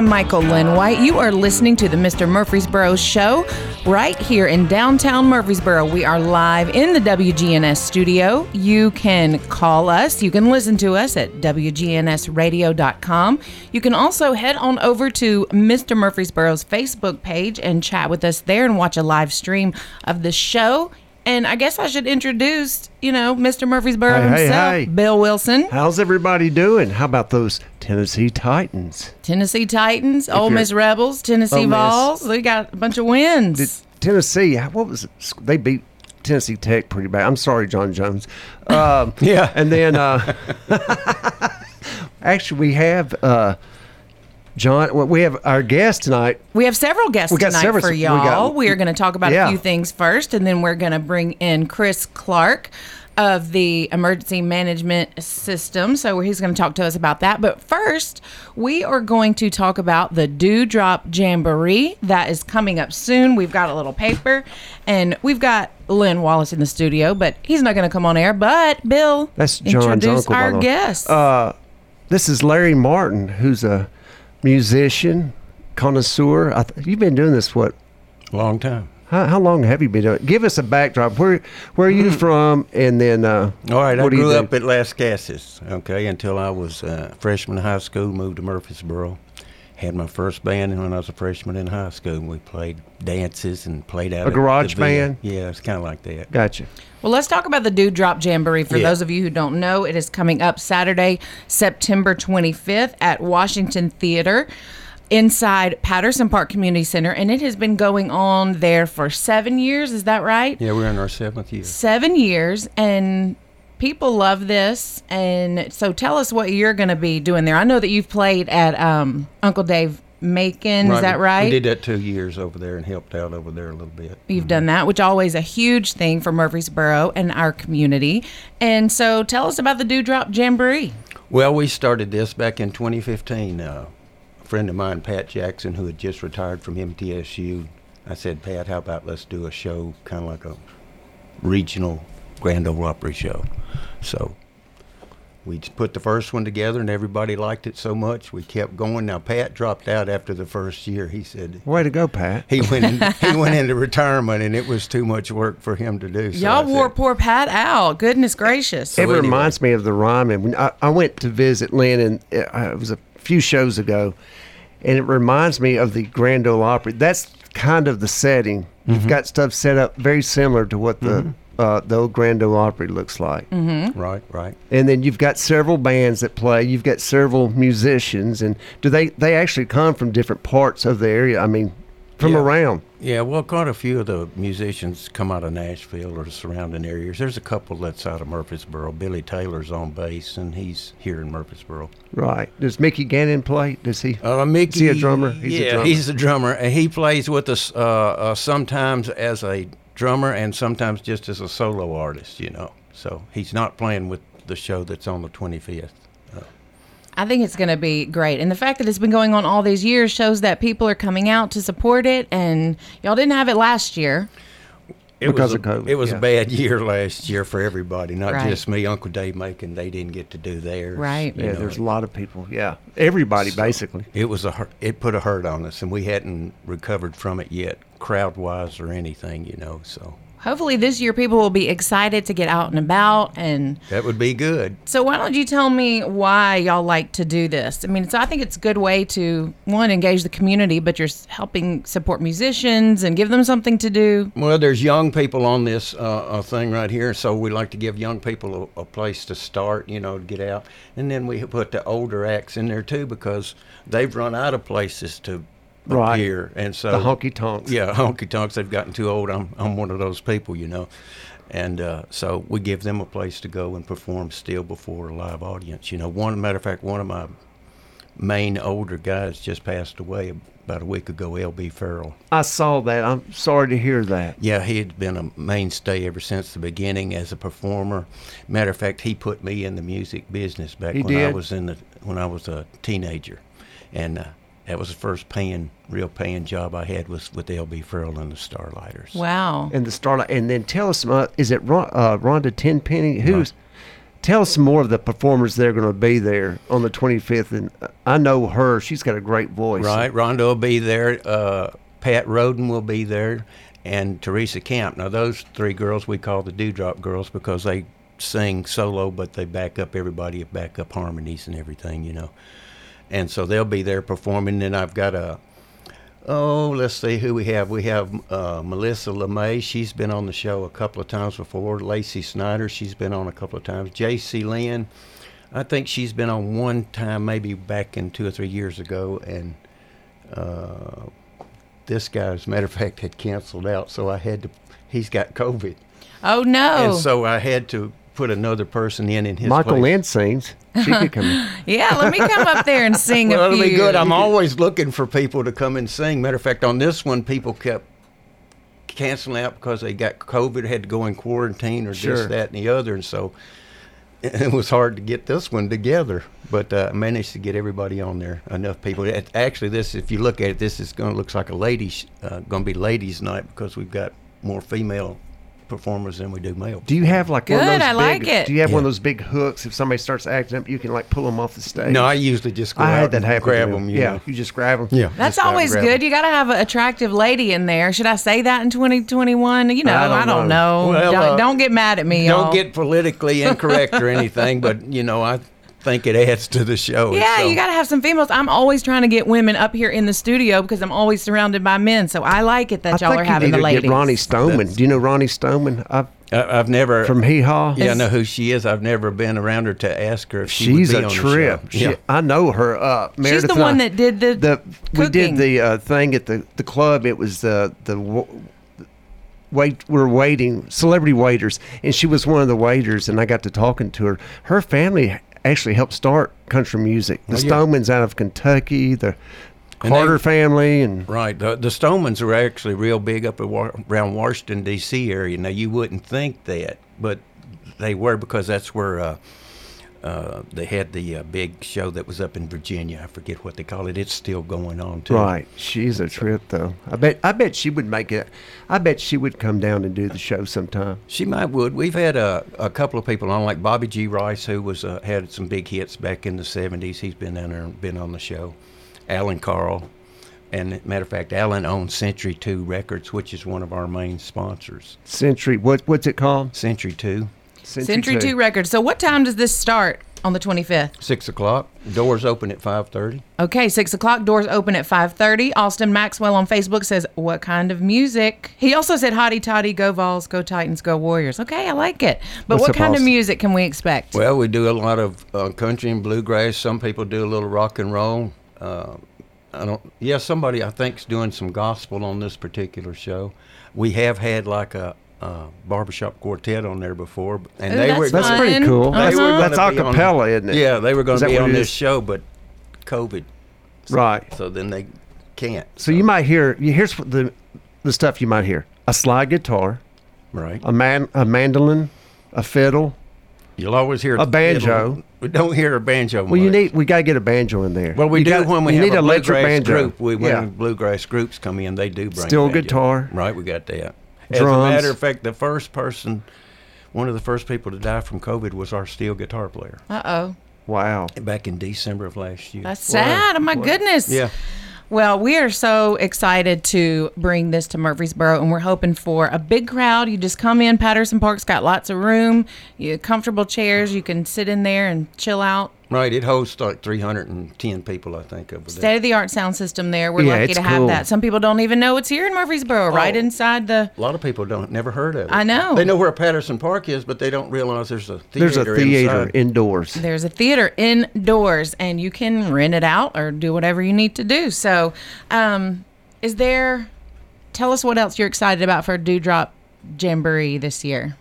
I'm Michael Lynn White. You are listening to the Mr. Murfreesboro Show right here in downtown Murfreesboro. We are live in the WGNS studio. You can call us, you can listen to us at WGNSradio.com. You can also head on over to Mr. Murfreesboro's Facebook page and chat with us there and watch a live stream of the show. And I guess I should introduce, you know, Mr. Murfreesboro Hey, hey, himself, hey. Bill Wilson. How's everybody doing? How about those Tennessee Titans? Tennessee Titans, Ole Miss Rebels, Tennessee Ole Miss. Vols. They got a bunch of wins. Did Tennessee? What was it? They beat Tennessee Tech pretty bad. I'm sorry, John Jones. Um, Yeah. and then uh, actually we have uh, John. Well, we have our guest tonight. we have several guests We tonight several- for y'all. got- We are going to talk about Yeah. a few things first, and then we're going to bring in Chris Clark of the Emergency Management System. So he's going to talk to us about that. But first, we are going to talk about the Dewdrop Jamboree that is coming up soon. We've got a little paper, and we've got Lynn Wallace in the studio, but he's not going to come on air. But Bill, That's John's introduce uncle. our guest. Uh, this is Larry Martin, who's a musician, connoisseur. I th- you've been doing this what? Long time. How, how long have you been doing? it? Give us a backdrop. Where where are you from? And then uh, All right, I grew up at Lascassas, okay, until I was a freshman in high school, moved to Murfreesboro. Had my first band when I was a freshman in high school. We played dances and played out A at the garage band? Yeah, it's kind of like that. Gotcha. Well, let's talk about the Dewdrop Jamboree. For Yeah. those of you who don't know, it is coming up Saturday, September 25th at Washington Theater inside Patterson Park Community Center. And it has been going on there for seven years. Is that right? Yeah, we're in our seventh year. Seven years. And people love this. And so tell us what you're going to be doing there. I know that you've played at um, Uncle Dave Macon. Is that right? We did that two years over there and helped out over there a little bit. You've done that, which always a huge thing for Murfreesboro and our community. And so tell us about the Dewdrop Jamboree. Well, we started this back in 2015. Uh, a friend of mine, Pat Jackson, who had just retired from MTSU, I said, Pat, how about let's do a show, kind of like a regional Grand Ole Opry show. So we just put the first one together, and everybody liked it so much, we kept going. Now, Pat dropped out after the first year. He said Way to go, Pat. he went in, he went into retirement, and it was too much work for him to do. So Y'all I wore said, poor Pat out. Goodness gracious. it anyway. reminds me of the Ryman. When I, I went to visit Lynn, and it, uh, it was a few shows ago, and it reminds me of the Grand Ole Opry. That's kind of the setting. Mm-hmm. You've got stuff set up very similar to what the uh, the old Grand Ole Opry looks like. Right, right. And then you've got several bands that play. You've got several musicians, and do they they actually come from different parts of the area? I mean, from Yeah. around. Yeah, well, quite a few of the musicians come out of Nashville or the surrounding areas. There's a couple that's out of Murfreesboro. Billy Taylor's on bass, and he's here in Murfreesboro. Right. Does Mickey Gannon play? Does he? Uh, Mickey, Is he a drummer? He's a yeah, drummer. he's a drummer, and he plays with us uh, uh, sometimes as a drummer and sometimes just as a solo artist. You know, so he's not playing with the show that's on the 25th. I think it's going to be great. And the fact that it's been going on all these years shows that people are coming out to support it. And y'all didn't have it last year. It Because was of a, COVID, It was yeah. a bad year last year for everybody, not Right. just me. Uncle Dave Macon, they didn't get to do theirs. Right. Yeah, know. there's a lot of people. Yeah, everybody basically. It was a hurt, it put a hurt on us, and we hadn't recovered from it yet, crowd wise or anything, you know. So Hopefully, this year people will be excited to get out and about. And that would be good. so, why don't you tell me why y'all like to do this? I mean, so I think it's a good way to, one, engage the community, but you're helping support musicians and give them something to do. Well, there's young people on this uh, uh, thing right here, so we like to give young people a, a place to start, you know, to get out, and then we put the older acts in there too because they've run out of places to Right. appear, and so The honky tonks. Yeah, honky tonks. They've gotten too old. I'm I'm one of those people, you know. And uh, so we give them a place to go and perform still before a live audience. You know, one matter of fact, one of my main older guys just passed away about a week ago, L.B. Farrell. I saw that. I'm sorry to hear that. Yeah, he had been a mainstay ever since the beginning as a performer. Matter of fact, he put me in the music business back He when I was in the when I was a teenager, and uh, that was the first paying, real paying job I had was with L.B. Farrell and the Starlighters. Wow. And the Starlight. And then tell us, uh, is it Ron, uh, Rhonda Tenpenny? Who's? Tell us some more of the performers that are going to be there on the 25th. And uh, I know her; she's got a great voice. Right, Rhonda will be there. Uh, Pat Roden will be there, and Teresa Camp. Now, those three girls we call the Dewdrop Girls because they sing solo, but they back up everybody, back up harmonies and everything, you know. And so they'll be there performing. Then I've got a Oh, let's see who we have. We have uh, Melissa LeMay. She's been on the show a couple of times before. Lacey Snyder. She's been on a couple of times. J.C. Lynn. I think she's been on one time, maybe back in two or three years ago. And uh, this guy, as a matter of fact, had canceled out. So I had to, he's got COVID. Oh no. And so I had to put another person in in his Michael place. Lynn sings. She could come in. yeah, let me come up there and sing Well, a that'll few. be good. I'm always looking for people to come and sing. Matter of fact, on this one, people kept canceling out because they got COVID, had to go in quarantine or Sure. this, that, and the other, and so it was hard to get this one together. But uh, I managed to get everybody on there, enough people. Actually, this, if you look at it, this is going to looks like a ladies, uh, going to be ladies' night because we've got more female performers than we do male. Do you have like one of Good, those I big, like it. Do you have one of those big hooks? If somebody starts acting up, you can like pull them off the stage. No, I usually just go I out had that and happen. grab me. them. You yeah, know. you just grab them. Yeah. That's Just grab 'em, always grab good. 'em. You got to have an attractive lady in there. Should I say that in 2021? You know, I don't I don't know. know. Well, don't, uh, don't get mad at me, Don't y'all. get politically incorrect or anything, but you know, I think it adds to the show. yeah, so- you got to have some females. I'm always trying to get women up here in the studio because I'm always surrounded by men. So I like it that I y'all think are you having need the to ladies. get Roni Stoneman. Do you know Roni Stoneman? I, I, I've never from Hee Haw. Yeah, I know who she is. I've never been around her to ask her if she She's would be a on trip. The show. She, yeah. I know her. Uh, She's the one I- that did the, the we did the uh, thing at the the club. It was uh, the wait. We're waiting celebrity waiters, and she was one of the waiters. And I got to talking to her. Her family actually helped start country music. The Oh, yeah. Stonemans out of Kentucky. The And they- Carter family, and Right. The, the Stonemans are actually real big up around Washington D.C. area. Now you wouldn't think that, but they were because that's where uh, uh, they had the uh, big show that was up in Virginia. I forget what they call it. It's still going on too. right. She's a trip though. I bet. I bet she would make it. I bet she would come down and do the show sometime. She might would. We've had a, a couple of people on, like Bobby G. Rice, who was uh, had some big hits back in the '70s. He's been down there and been on the show. Alan Carl, and matter of fact, Alan owns Century Two Records, which is one of our main sponsors. Century. What what's it called? Century Two, Century 2 Records. So what time does this start on the 25th? six o'clock. Doors open at five thirty. Okay, 6 o'clock. Doors open at 5.30. Austin Maxwell on Facebook says, what kind of music? He also said, hotty toddy, go Vols, go Titans, go Warriors. Okay, I like it. But What's what kind of music can we expect? Well, we do a lot of uh, country and bluegrass. Some people do a little rock and roll. Uh, I don't. Yeah, somebody I think's doing some gospel on this particular show. We have had like a, uh barbershop quartet on there before, and Ooh, they that's were That's fun. pretty cool. They That's, were that's gonna on- isn't it? Yeah, they were going to that be on this is? show, but COVID. Right. So then they can't. So you might hear. you- Here's what the the stuff you might hear: a slide guitar, right. a man, a mandolin, a fiddle. You'll always hear A banjo. fiddle. We don't hear a banjo. Well, you need. We gotta get a banjo in there. Well, we You do got- when we have need a an electric bluegrass banjo. group. We when yeah. bluegrass groups come in, they do bring Steel banjo. guitar. Right, we got that. As Drums. a matter of fact, the first person, one of the first people to die from COVID was our steel guitar player Uh-oh. Wow. back in December of last year. That's sad. Oh, my goodness. yeah. Well, we are so excited to bring this to Murfreesboro, and we're hoping for a big crowd. You just come in. Patterson Park's got lots of room, you comfortable chairs. You can sit in there and chill out. Right, it hosts like 310 people, I think, over there. State of the art sound system there. We're Yeah, lucky it's to have that. Some people don't even know it's here in Murfreesboro, right Oh. inside the. A lot of people don't never heard of it. I know. They know where Patterson Park is, but they don't realize there's a theater. There's a theater inside. indoors. There's a theater indoors, and you can rent it out or do whatever you need to do. So, um, is there? Tell us what else you're excited about for Dewdrop Jamboree this year.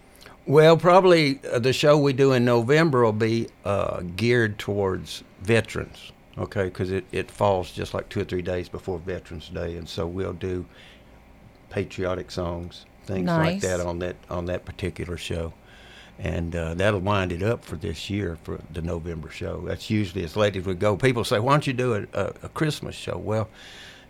Well, probably uh, the show we do in November will be uh, geared towards veterans, okay? Because it, it falls just like two or three days before Veterans Day, and so we'll do patriotic songs, things like Nice. that on that on that particular show, and uh, that'll wind it up for this year for the November show. That's usually as late as we go. People say, "Why don't you do a, a, a Christmas show?" Well,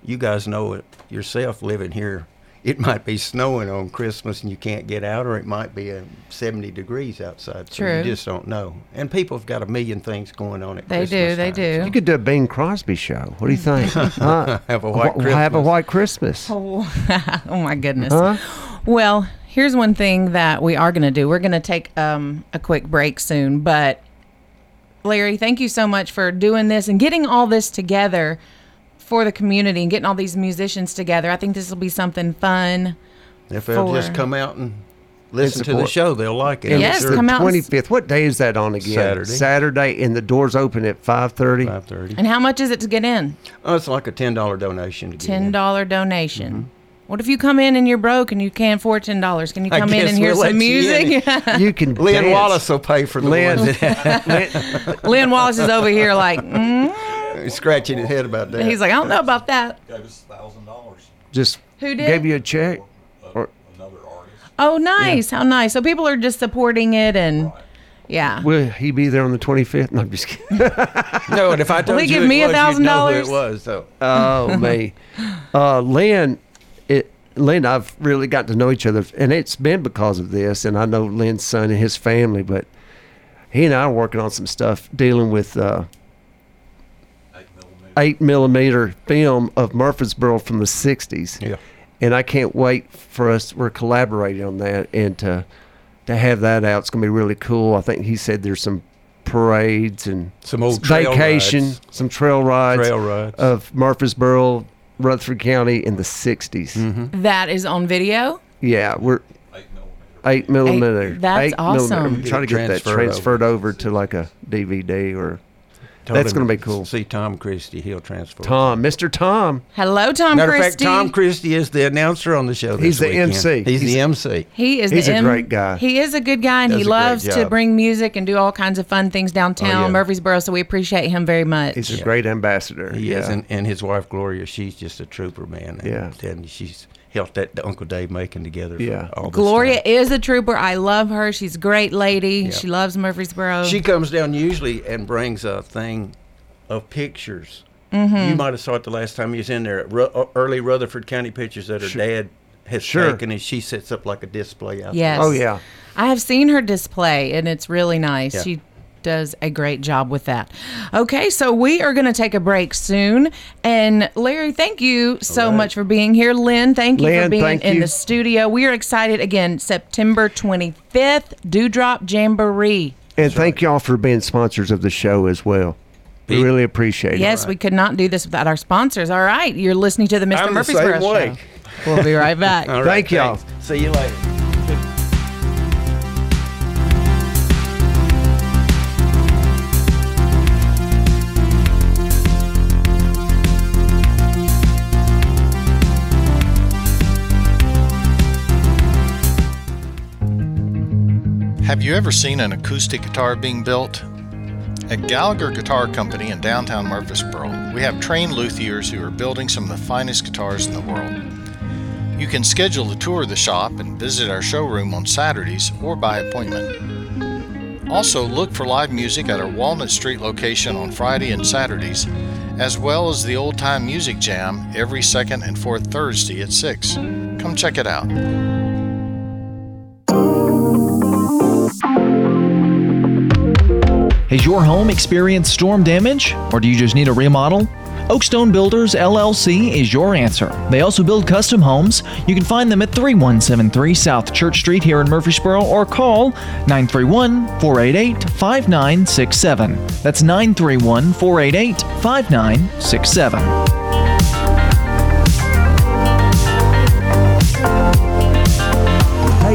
you guys know it yourself living here. It might be snowing on Christmas and you can't get out, or it might be uh, 70 degrees outside. So True. you just don't know. And people have got a million things going on at They Christmas do, they time. do. You could do a Bing Crosby show. What do you think? Huh? Have a white Wh- Have a Christmas. white Christmas. Oh, oh my goodness. Huh? Well, here's one thing that we are going to do. We're going to take um, a quick break soon, but Larry, thank you so much for doing this and getting all this together for the community and getting all these musicians together. I think this will be something fun. If they'll just come out and listen to the show, they'll like it. And Yes, sure. come out 25th. What day is that on again? Saturday. Saturday, and the doors open at 5:30. 5:30. And how much is it to get in? Oh, it's like a ten dollar donation to get Ten in. dollar donation. What if you come in and you're broke and you can't afford ten dollars? Can you come in and hear we'll some music? You can Lynn dance. Wallace will pay for the Lynn, Lynn- Lynn Wallace is over here like, mm. He's scratching his head about that. he's like, I don't know about that. gave us thousand dollars. just Who did? gave you a check. Or Another artist. Oh, nice. How nice. So people are just supporting it and yeah. will he be there on the 25th? No, I'm just kidding. no, and if I told he you give it me was, you'd know who $1,000? it was. So Oh me, uh, Lynn, it, Lynn, I've really got to know each other, and it's been because of this. And I know Lynn's son and his family, but he and I are working on some stuff dealing with uh, Eight millimeter. film of Murfreesboro from the '60s. yeah. and I can't wait for us. We're collaborating on that, and to to have that out, it's gonna be really cool. I think he said there's some parades and Some old trail vacation, rides. some trail rides, Trail rides. of Murfreesboro, Rutherford County in the '60s. Mm-hmm. That is on video. Yeah, we're Eight millimeter. eight millimeter. that's eight awesome. Millimeter. I'm trying to get that transferred transferred over. to like a DVD or Told That's gonna be to cool. See Tom Christie, he'll transfer. Tom, Mr. Tom. Hello, Tom Matter of Christie. fact, Tom Christie is the announcer on the show. This He's the weekend. MC. He's, He's- the MC. He is He's the a M- great guy. He is a good guy, and Does he a great loves to job. bring music and do all kinds of fun things downtown Oh, yeah. Murfreesboro. So we appreciate him very much. He's a great ambassador. He yeah. is, and, and his wife Gloria, she's just a trooper, man. And, Yeah. and she's helped that Uncle Dave Macon together. Yeah. all Gloria is a trooper. I love her. She's a great lady. Yeah. She loves Murfreesboro. She comes down usually and brings a thing of pictures. Mm-hmm. You might have saw it the last time you was in there. Ru- uh, early Rutherford County pictures that her dad has Sure. taken, and she sets up like a display out there. Yes. Oh yeah. I have seen her display, and it's really nice. Yeah. She does a great job with that. Okay, so we are going to take a break soon. And Larry, thank you so right. much for being here. Lynn, thank you for being in you. the studio. We are excited again, September 25th, Dewdrop Jamboree. And thank y'all for being sponsors of the show as well. We really appreciate it. Yes, we could not do this without our sponsors. All right, you're listening to the Mr. I'm the Murfreesboro same way. show. We'll be right back. All Thank y'all. See you later. Have you ever seen an acoustic guitar being built? At Gallagher Guitar Company in downtown Murfreesboro, we have trained luthiers who are building some of the finest guitars in the world. You can schedule a tour of the shop and visit our showroom on Saturdays or by appointment. Also, look for live music at our Walnut Street location on Friday and Saturdays, as well as the Old Time Music Jam every second and fourth Thursday at 6. Come check it out. Has your home experienced storm damage, or do you just need a remodel? Oakstone Builders LLC is your answer. They also build custom homes. You can find them at 3173 South Church Street here in Murfreesboro or call 931 488 5967. That's 931 488 5967.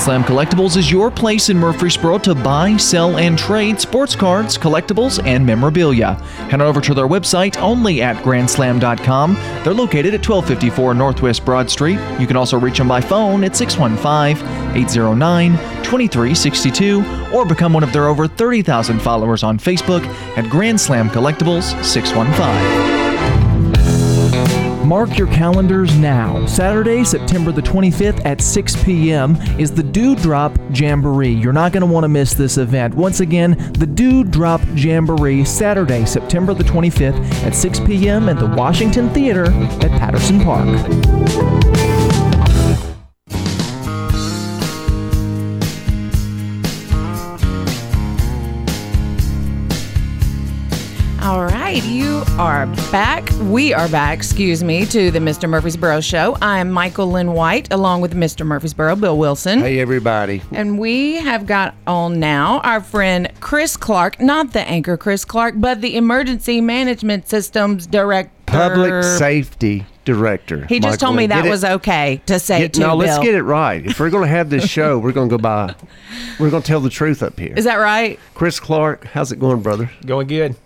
Grand Slam Collectibles is your place in Murfreesboro to buy, sell, and trade sports cards, collectibles, and memorabilia. Head on over to their website only at grandslam.com. They're located at 1254 Northwest Broad Street. You can also reach them by phone at 615 809 2362 or become one of their over 30,000 followers on Facebook at Grand Slam Collectibles 615. Mark your calendars now. Saturday, September the 25th at 6 p.m. is the Dewdrop Jamboree. You're not going to want to miss this event. Once again, the Dewdrop Jamboree, Saturday, September the 25th at 6 p.m. at the Washington Theater at Patterson Park. Right, you are back. We are back, excuse me, to the Mr. Murfreesboro Show. I am Michael Lynn White, along with Mr. Murfreesboro, Bill Wilson. Hey, everybody. And we have got on now our friend Chris Clark, not the anchor Chris Clark, but the Emergency Management Systems Director. Public Safety Director. He just Michael told me Lynn. that Get it- was okay to say Get, too, no, let's get it right. If we're going to have this show, we're going to go by. We're going to tell the truth up here. Is that right? Chris Clark, how's it going, brother? Going good.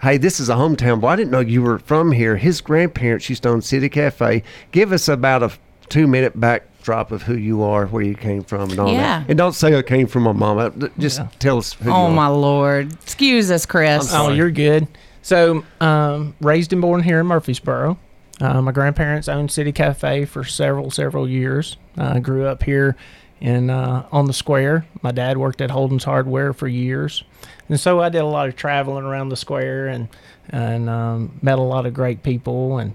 Hey, this is a hometown boy. I didn't know you were from here. His grandparents used to own City Cafe. Give us about a two minute backdrop of who you are, where you came from, and all Yeah. that. And don't say I came from my mama. Just tell us who you Oh my lord! Excuse us, Chris. Oh, you're good. So, um, raised and born here in Murfreesboro. Uh, my grandparents owned City Cafe for several, several years. I grew up here in uh, on the square. My dad worked at Holden's Hardware for years, and so I did a lot of traveling around the square and and um, met a lot of great people. And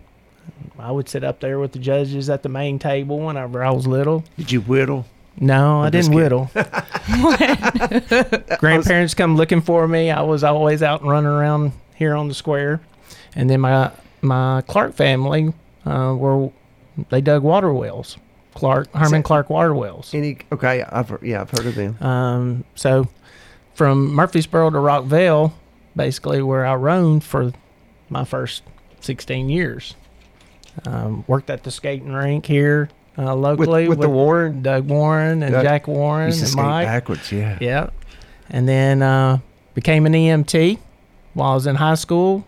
I would sit up there with the judges at the main table whenever I was little. Did you whittle? No, I just didn't whittle. Grandparents come looking for me. I was always out and running around here on the square, and then my my Clark family uh, were they dug water wells. Clark Herman Clark water wells. Any? Okay, I've yeah, I've heard of them. Um, so from Murfreesboro to Rockville, basically where I roamed for my first 16 years. Um, worked at the skating rink here uh, With, locally with the Warren, Doug Warren and Doug- Jack Warren used to and skate Mike. backwards. Yeah. Yeah. And then uh, became an EMT while I was in high school,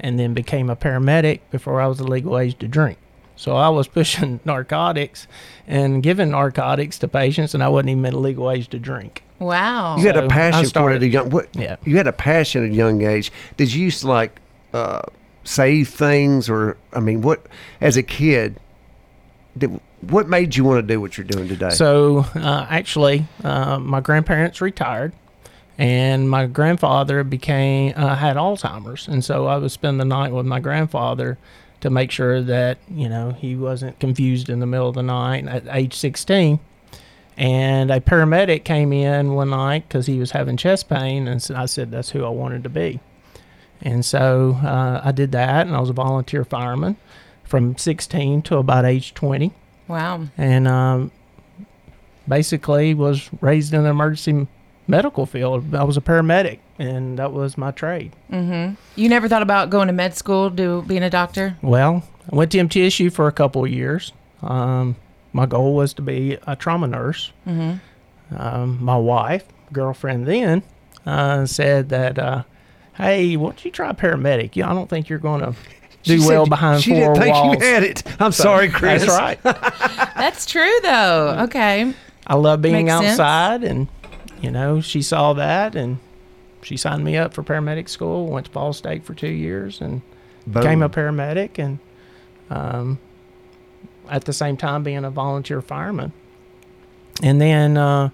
and then became a paramedic before I was the legal age to drink. So I was pushing narcotics and giving narcotics to patients, and I wasn't even at a legal age to drink. Wow. You had So, a I passion for it at a young. What? Yeah. You had a passion at a young age. Did you used to like uh, save things, or I mean, what? As a kid, did, what made you want to do what you're doing today? So uh, actually, uh, my grandparents retired, and my grandfather became uh, had Alzheimer's, and so I would spend the night with my grandfather to make sure that you know he wasn't confused in the middle of the night. At age 16, and a paramedic came in one night because he was having chest pain, and I said that's who I wanted to be, and so uh, I did that, and I was a volunteer fireman from 16 to about age 20 Wow. and um, basically was raised in the emergency medical field. I was a paramedic, and that was my trade. You never thought about going to med school, do being a doctor? Well, I went to MTSU for a couple of years. Um, my goal was to be a trauma nurse. Um, my wife, girlfriend then, uh, said that, uh, "Hey, why don't you try paramedic? Yeah, I don't think you're going to do She well said behind she four didn't think walls. you had it. I'm sorry, Chris. That's right. That's true, though. Okay. I love being Makes sense. outside, and you know, she saw that, and she signed me up for paramedic school. Went to Vol State for two years, and became a paramedic, and um, at the same time being a volunteer fireman. And then uh,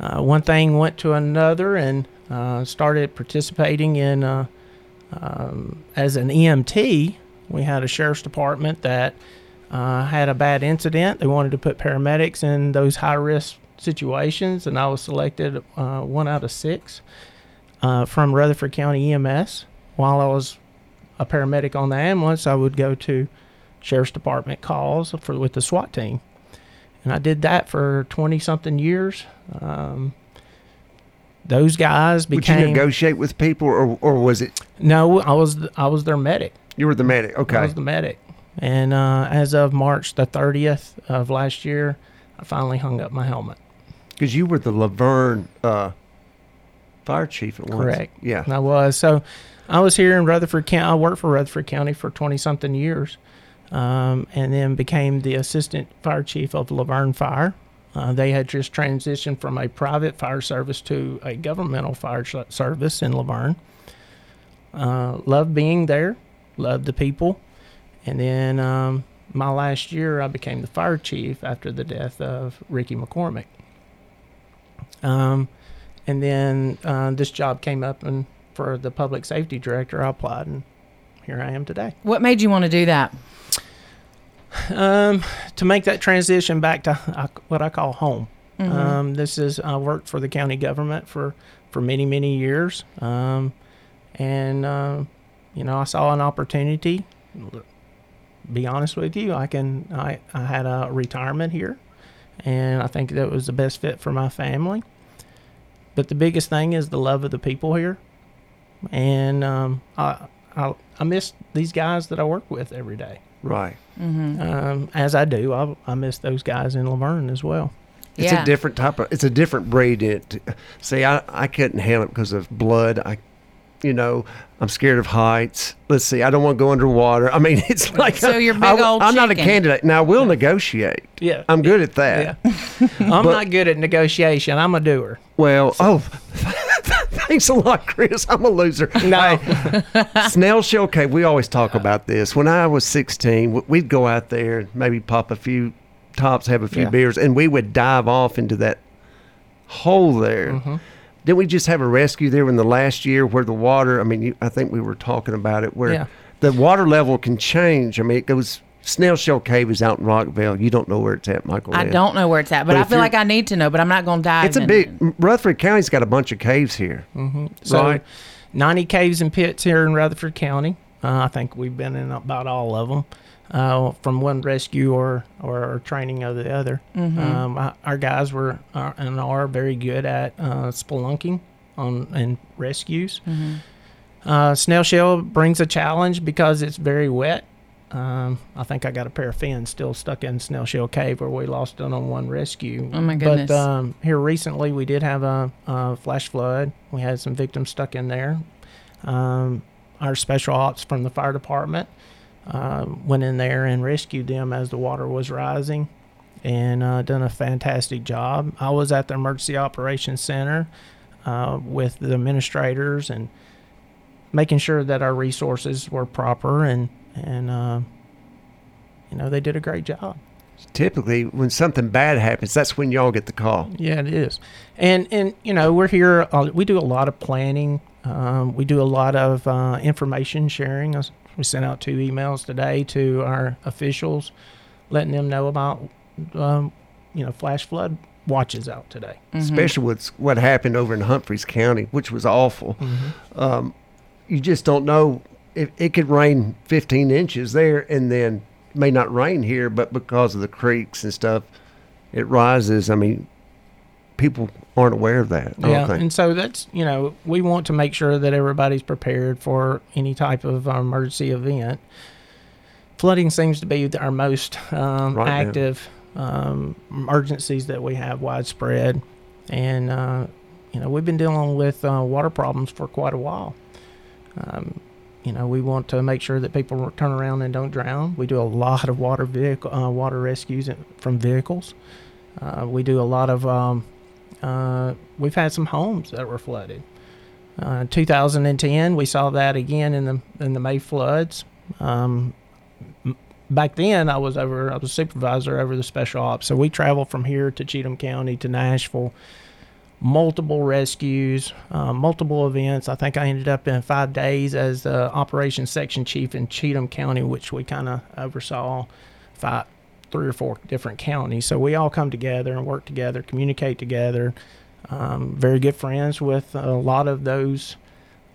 uh, one thing went to another, and uh, started participating in uh, um, as an EMT. We had a sheriff's department that uh, had a bad incident. They wanted to put paramedics in those high risk situations, and I was selected uh, one out of six uh, from Rutherford County EMS. While I was a paramedic on the ambulance, I would go to sheriff's department calls for with the SWAT team, and I did that for twenty something years. Um, those guys Would you became negotiate with people, or, or was it no. I was I was their medic. you were the medic? I Okay. was the medic. And uh, as of March the 30th of last year, I finally hung up my helmet. Because you were the La Vergne uh, fire chief at once. Correct. Yeah. I was. So I was here in Rutherford County. I worked for Rutherford County for 20 something years um, and then became the assistant fire chief of La Vergne Fire. Uh, they had just transitioned from a private fire service to a governmental fire sh- service in La Vergne. Uh, loved being there, loved the people. And then um, my last year, I became the fire chief after the death of Ricky McCormick. Um, and then uh, this job came up, and for the public safety director, I applied, and here I am today. What made you want to do that? Um, to make that transition back to uh, what I call home. Um, this is I worked for the county government for for many many years, um, and uh, you know I saw an opportunity. Be honest with you, I can I I had a retirement here, and I think that was the best fit for my family. But the biggest thing is the love of the people here, and um, I, I I miss these guys that I work with every day. Right. Um, as I do, I, I miss those guys in La Vergne as well. It's Yeah. a different type of. It's a different breed. It. See, I I couldn't handle it because of blood. I, you know, I'm scared of heights. Let's see. I don't want to go underwater. I mean, it's like So you're big I, old I'm not a candidate. Now we'll negotiate. Yeah. I'm good at that. Yeah. I'm not good at negotiation. I'm a doer. Well, oh, thanks a lot, Chris. I'm a loser. No. Snail shell cave. We always talk about this. When I was 16, we'd go out there and maybe pop a few tops, have a few Yeah. beers, and we would dive off into that hole there. Mm-hmm. Didn't we just have a rescue there in the last year where the water? I mean, you, I think we were talking about it where Yeah. the water level can change. I mean, it goes. Snail shell cave is out in Rockville. You don't know where it's at, Michael. I Lynn. don't know where it's at, but, But I feel like I need to know. But I'm not going to die. It's a big. it. Rutherford County's got a bunch of caves here. So, Right. 90 caves and pits here in Rutherford County. Uh, I think we've been in about all of them, uh, from one rescue or, or training of the other. Um, I, our guys were are, and are very good at uh, spelunking on and rescues. Uh, snail shell brings a challenge because it's very wet. Um, I think I got a pair of fins still stuck in Snail Shell Cave where we lost it on one rescue. Oh, my goodness. But um, here recently we did have a, a flash flood. We had some victims stuck in there. Um, our special ops from the fire department um, went in there and rescued them as the water was rising and uh, done a fantastic job. I was at the emergency operations center uh, with the administrators and making sure that our resources were proper and and uh, you know they did a great job. Typically, when something bad happens, that's when y'all get the call. Yeah, it is, and and you know we're here. Uh, we do a lot of planning. Um, we do a lot of uh, information sharing. Us- We sent out two emails today to our officials, letting them know about um, you know flash flood watches out today. especially with what happened over in Humphreys County, which was awful. Um, you just don't know if it could rain 15 inches there and then may not rain here, but because of the creeks and stuff, it rises. I mean, people aren't aware of that. Yeah, and so that's you know we want to make sure that everybody's prepared for any type of uh, emergency event. Flooding seems to be our most um, Right active um, emergencies that we have widespread, and uh, you know we've been dealing with uh, water problems for quite a while. Um, you know, we want to make sure that people turn around and don't drown. We do a lot of water vehicle uh, water rescues from vehicles. Uh, we do a lot of. Um, uh, we've had some homes that were flooded. Uh, 2010, we saw that again in the in the May floods. Um, back then, I was over. I was supervisor over the special ops, so we traveled from here to Cheatham County to Nashville. Multiple rescues, uh, multiple events. I think I ended up in five days as the operations section chief in Cheatham County, which we kind of oversaw five, three or four different counties. So we all come together and work together, communicate together. Um, very good friends with a lot of those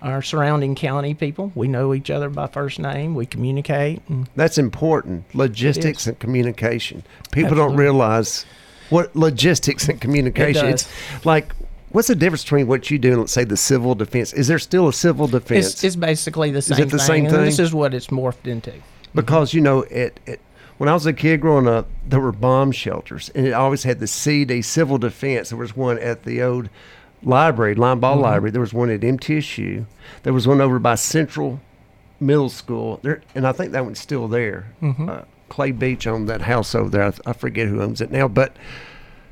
our surrounding county people. We know each other by first name. We communicate. And That's important. Logistics and communication. People don't realize what logistics and communication. does. It's like what's the difference between what you do and let's say the civil defense? Is there still a civil defense? it's, it's basically the same it the thing. same and This is what it's morphed into. because you know it, it when I was a kid growing up, there were bomb shelters, and it always had the CD civil defense. There was one at the old library, Linebaugh Mm-hmm. Library. There was one at MTSU. There was one over by Central Middle School. There, and I think that one's still there. Mm-hmm. Uh, Clay Beach owned that house over there. I, I forget who owns it now, but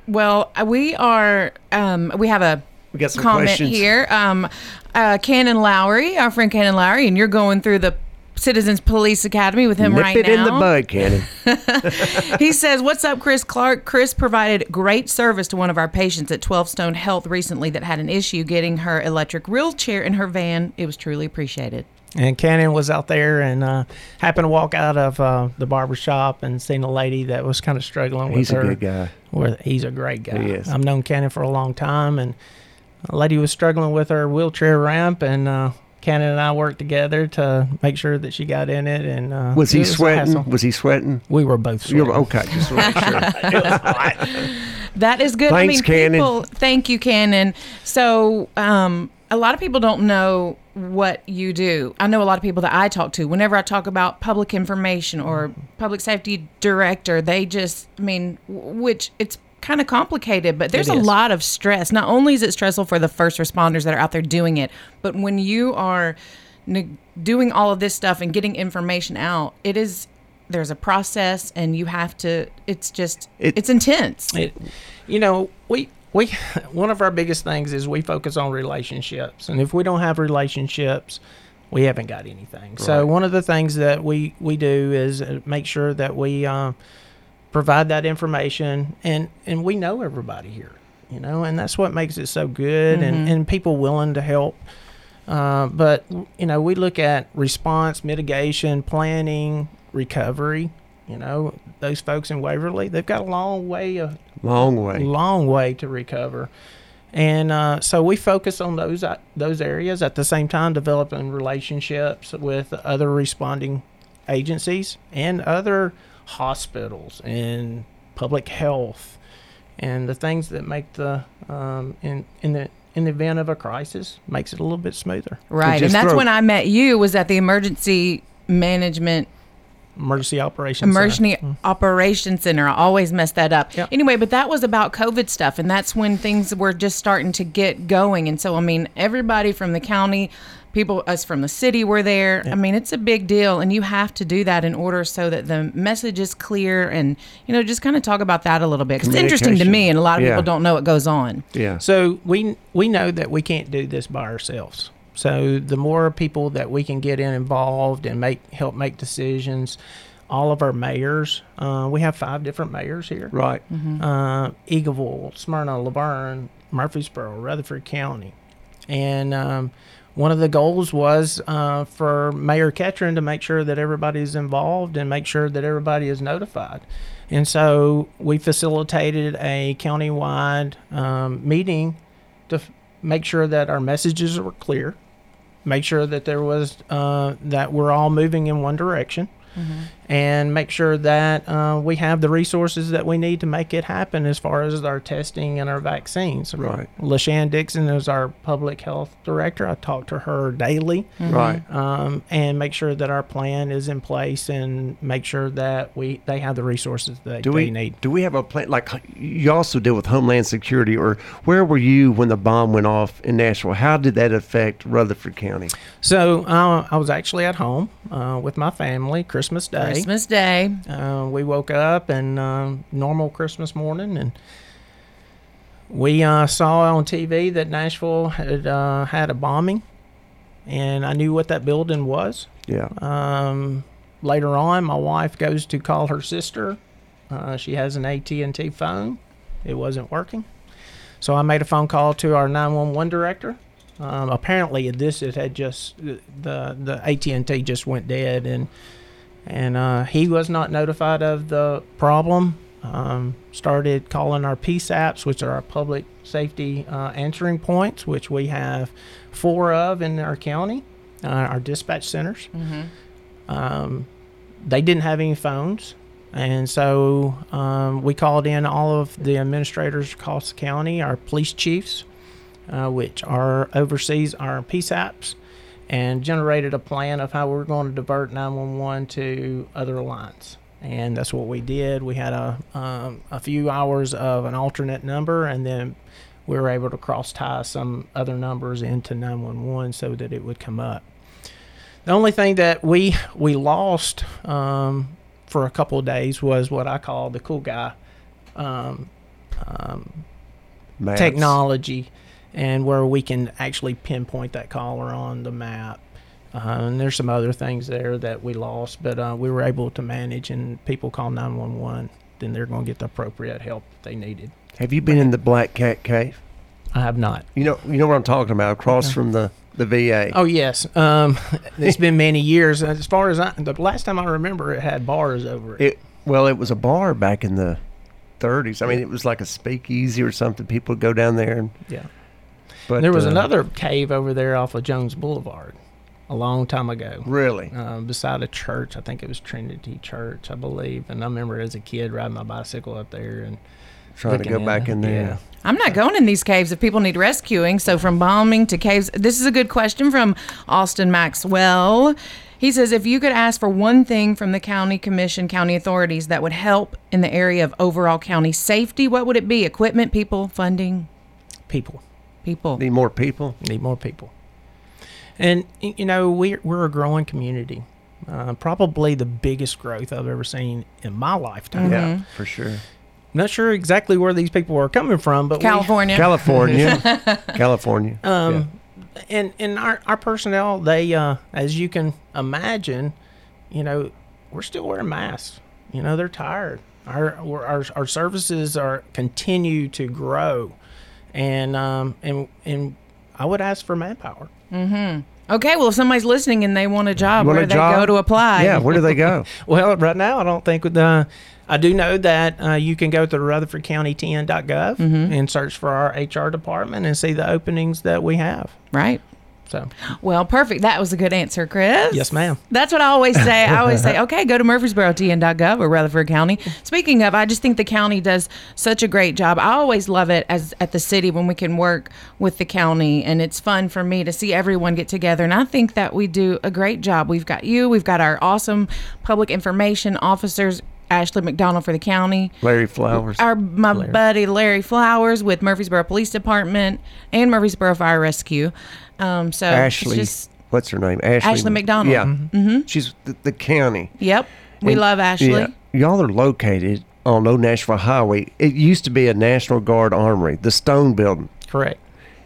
Well, uh, we are. Um, we have a we got some comment questions here. Um, uh, Cannon Lowry, our friend Cannon Lowry, and you're going through the Citizens Police Academy with him Nip right it now. in the bud, Cannon. he says, What's up, Chris Clark? Chris provided great service to one of our patients at 12 Stone Health recently that had an issue getting her electric wheelchair in her van. It was truly appreciated. And Cannon was out there and uh, happened to walk out of uh, the barber shop and seen a lady that was kind of struggling with her. He's a good guy. With, he's a great guy. He is. I've known Cannon for a long time, and a lady was struggling with her wheelchair ramp, and uh, Cannon and I worked together to make sure that she got in it. And uh, Was he it a sweating? Was he sweating? we were both You're, sweating. okay, just to make sure. That is good. I Thanks, mean, Cannon. people. Thank you, Cannon. So, um, a lot of people don't know what you do. I know a lot of people that I talk to. Whenever I talk about public information or public safety director, they just, I mean, which it's kind of complicated, but there's a lot of stress. Not only is it stressful for the first responders that are out there doing it, but when you are ne- doing all of this stuff and getting information out, it is. There's a process, and you have to. It's just. It- it's intense. It, you know, we we one of our biggest things is we focus on relationships, and if we don't have relationships, we haven't got anything. So one of the things that we we do is uh, make sure that we uh, provide that information, and and we know everybody here, you know, and that's what makes it so good, and and people willing to help. Uh, but you know, we look at response, mitigation, planning, recovery. You know, those folks in Waverly, they've got a long way of Long way. long way to recover. And uh, so we focus on those uh, those areas at the same time, developing relationships with other responding agencies and other hospitals and public health, and the things that make the um, in in the in the event of a crisis makes it a little bit smoother. Right. And that's throw- when I met you was at the emergency management Emergency operations. Center. emergency operations center. I always mess that up. Yep. Anyway, but that was about COVID stuff and that's when things were just starting to get going. And so I mean, everybody from the county, people us from the city were there. I mean, it's a big deal and you have to do that in order so that the message is clear and you know, just kind of talk about that a little bit. 'Cause it's interesting to me and a lot of Yeah. people don't know what goes on. Yeah. So we we know that we can't do this by ourselves. So the more people that we can get in involved and make help make decisions, all of our mayors, uh, we have five different mayors here. Right. Uh, Eagleville, Smyrna, La Vergne, Murfreesboro, Rutherford County, and um, one of the goals was uh, for Mayor Ketron to make sure that everybody's involved and make sure that everybody is notified. And so we facilitated a countywide um, meeting to f- make sure that our messages were clear, make sure that there was uh, that we're all moving in one direction, and make sure that uh, we have the resources that we need to make it happen as far as our testing and our vaccines. Right. LaShann Dixon is our public health director. I talk to her daily Right. um, and make sure that our plan is in place and make sure that we they have the resources that Do they we need. do we have a plan? Like you also deal with Homeland Security, or where were you when the bomb went off in Nashville? How did that affect Rutherford County? So uh, I was actually at home uh, with my family Christmas Day. Christmas Day. Uh, we woke up and um, normal Christmas morning, and we uh, saw on TV that Nashville had uh, had a bombing, and I knew what that building was. Yeah. Um, later on, my wife goes to call her sister. Uh, she has an AT and T phone. It wasn't working, so I made a phone call to our 911 director. Um, apparently, this it had just the the AT and T just went dead, and and uh, he was not notified of the problem. Um, started calling our PSAPs, which are our public safety uh, answering points, which we have four of in our county, uh, our dispatch centers. Um, they didn't have any phones, and so um, we called in all of the administrators across the county, our police chiefs, uh, which are oversees our PSAPs, and generated a plan of how we're going to divert 911 to other lines. And that's what we did. We had a um, a few hours of an alternate number, and then we were able to cross tie some other numbers into 911 so that it would come up. The only thing that we we lost um, for a couple of days was what I call the cool guy um, um, technology, and where we can actually pinpoint that caller on the map. Uh, and there's some other things there that we lost, but uh, we were able to manage. And people call 911, then they're going to get the appropriate help that they needed. Have you been in the Black Cat Cave? I have not. You know, you know what I'm talking about, across from the the VA. Oh yes, um, it's been many years. As far as I, the last time I remember, it had bars over it. It well, it was a bar back in the 30s. I mean, it was like a speakeasy or something. People would go down there and. Yeah. But there was uh, another cave over there off of Jones Boulevard, a long time ago. Really. um, beside a church. I think it was Trinity Church, I believe. And I remember as a kid riding my bicycle up there and Trying to looking go back in there. Yeah. I'm not going in these caves if people need rescuing. So from bombing to caves, this is a good question from Austin Maxwell. He says, if you could ask for one thing from the county commission, county authorities that would help in the area of overall county safety, what would it be? Equipment, people, funding, People people. Need more people. need more people. And you know we're we're a growing community. Uh, probably the biggest growth I've ever seen in my lifetime. Yeah, for sure. Not sure exactly where these people are coming from, but we- California. California. California. Um, and and our our personnel, they uh, as you can imagine, you know, we're still wearing masks. You know, they're tired. Our our our services are continue to grow, and um and and I would ask for manpower. Mhm. okay, well, if somebody's listening and they want a job, Want where a do they job? go to apply? Yeah, where do they go? Well, right now I don't think with the. I do know that uh, you can go to rutherfordcountytn.gov and search for our HR department and see the openings that we have. Right. So, Well, perfect. That was a good answer, Chris. Yes, ma'am. That's what I always say. I always say, okay, go to murfreesboro.tn.gov or Rutherford County. Speaking of, I just think the county does such a great job. I always love it as at the city when we can work with the county, and it's fun for me to see everyone get together. And I think that we do a great job. We've got you, we've got our awesome public information officers. Ashley McDonald for the county, Larry Flowers. our my buddy Larry Flowers with Murfreesboro Police Department and Murfreesboro Fire Rescue. Um, so Ashley. just what's her name? Ashley, Ashley McDonald. Yeah. Mm-hmm. She's the, the county. Yep. We And- love Ashley. Yeah, y'all are located on Old Nashville Highway. It used to be a National Guard armory, the Stone Building, correct.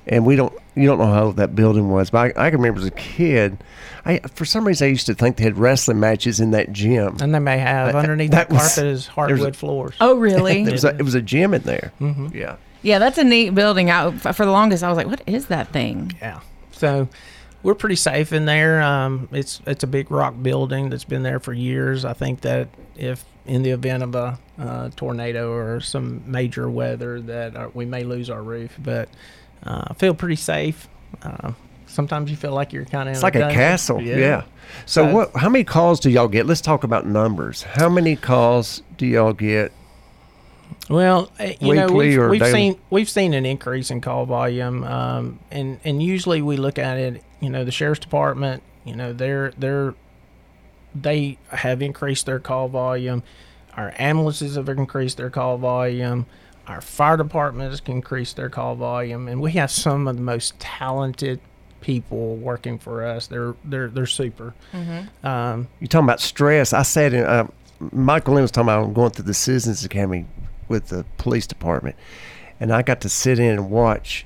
and we don't. You don't know how old that building was, but I, I can remember as a kid. I for some reason I used to think they had wrestling matches in that gym. And they may have underneath that that, was- carpet is there's a- hardwood floors. Oh, really? It was a, it was a gym in there. Mm-hmm. Yeah. yeah, that's a neat building. I, f- for the longest, I was like, "What is that thing?" Yeah. So we're pretty safe in there. Um, it's it's a big rock building that's been there for years. I think that if in the event of a uh, tornado or some major weather, that uh, we may lose our roof, but uh, I feel pretty safe. Uh, sometimes you feel like you're kind of It's like a castle. Yeah. So So- what? How many calls do y'all get? Let's talk about numbers. How many calls do y'all get? Well, uh, you know, we've, we've daily? seen we've seen an increase in call volume, um, and and usually we look at it. You know, the sheriff's department. You know, they're they're they have increased their call volume. Our ambulances have increased their call volume. Our fire department has increased their call volume, and we have some of the most talented people working for us. They're they're they're super. Um, You're talking about stress. I said in. Uh, Michael Lynn was talking about going through the Citizens Academy with the police department, and I got to sit in and watch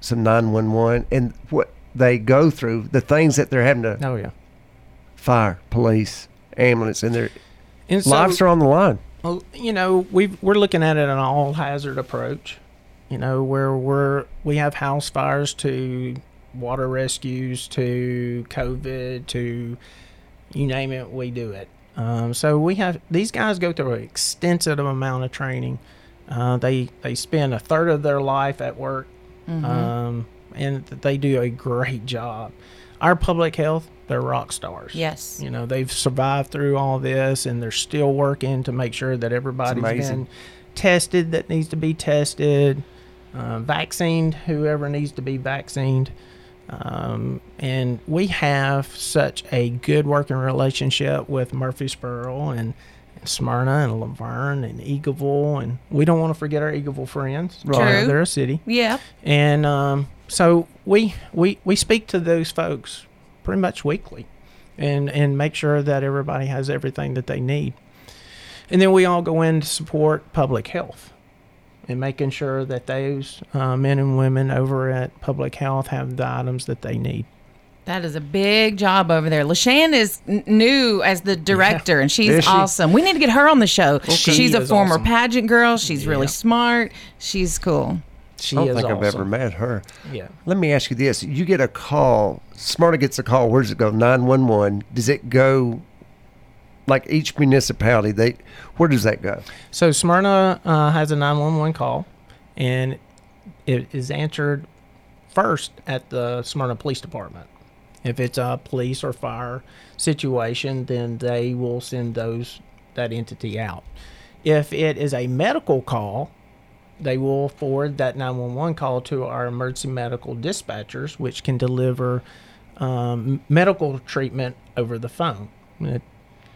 some 911 and what they go through, the things that they're having to oh yeah, fire, police, ambulance, and their and so- lives are on the line. Well, you know, we we're looking at it an all hazard approach. You know, where we're we have house fires to water rescues to COVID to you name it, we do it. Um, so we have these guys go through an extensive amount of training. Uh, they they spend a third of their life at work, um, and they do a great job. Our public health, they're rock stars. Yes. You know, they've survived through all this and they're still working to make sure that everybody's been tested that needs to be tested, uh, vaccinated, whoever needs to be vaccinated. Um, and we have such a good working relationship with Murfreesboro and, and Smyrna and La Vergne and Eagleville. And we don't want to forget our Eagleville friends. Right. True. They're a city Yeah. and um, so we we we speak to those folks pretty much weekly, and and make sure that everybody has everything that they need, and then we all go in to support public health, and making sure that those uh, men and women over at public health have the items that they need. That is a big job over there. LaShann is n- new as the director, and she's Is she? awesome. We need to get her on the show. she she's a former awesome. pageant girl. She's really smart. She's cool. She I don't is think I've ever met her. Yeah. Let me ask you this: You get a call. Smyrna gets a call. Where does it go? Nine one one. Does it go? Like each municipality, they where does that go? So Smyrna uh, has a 911 call, and it is answered first at the Smyrna Police Department. If it's a police or fire situation, then they will send those that entity out. If it is a medical call, they will forward that 911 call to our emergency medical dispatchers, which can deliver um, medical treatment over the phone.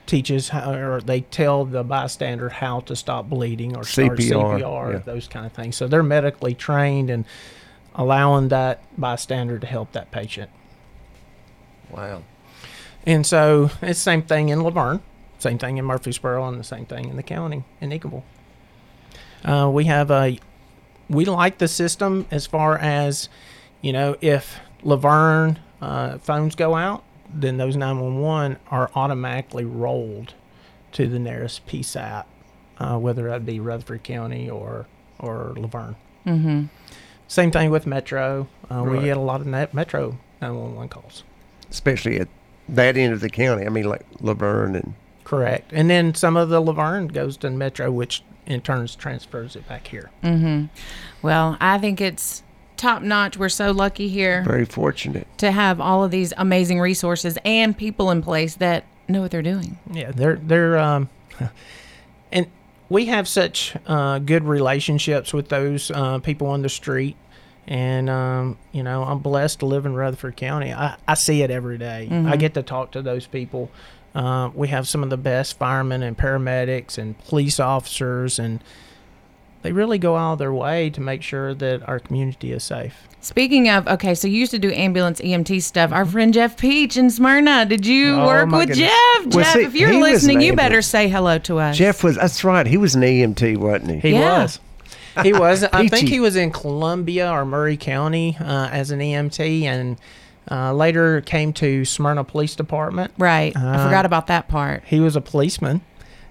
Teaches how, or they tell the bystander how to stop bleeding or start CPR, CPR, yeah. those kind of things. So they're medically trained and allowing that bystander to help that patient. Wow. And so it's the same thing in La Vergne, same thing in Murfreesboro, and the same thing in the county in Eagleville. Uh, we have a, we like the system as far as, you know, if La Vergne uh, phones go out, then those 911 are automatically rolled to the nearest PSAP, uh, whether that be Rutherford County or or La Vergne. Mm-hmm. Same thing with Metro. Uh, Right. We get a lot of net Metro 911 calls. Especially at that end of the county. I mean, like La Vergne and Correct. And then some of the La Vergne goes to Metro, which in turns transfers it back here. Mm-hmm. Well, I think it's top notch. We're so lucky here very fortunate. to have all of these amazing resources and people in place that know what they're doing. Yeah, they're they're um, and we have such uh, good relationships with those uh, people on the street. And um, you know, I'm blessed to live in Rutherford County. I, I see it every day. I get to talk to those people. Uh, we have some of the best firemen and paramedics and police officers, and they really go out of their way to make sure that our community is safe. Speaking of, okay, so you used to do ambulance EMT stuff. Our friend Jeff Peach in Smyrna. Did you Oh, work with goodness. Jeff? Well, Jeff, see, if you're he was an listening, you better say hello to us. Jeff was. That's right. He was an EMT, wasn't he? He Yeah. was. He was. I think he was in Columbia or Maury County uh, as an EMT, and uh, later came to Smyrna Police Department. Right. I Uh, forgot about that part. He was a policeman,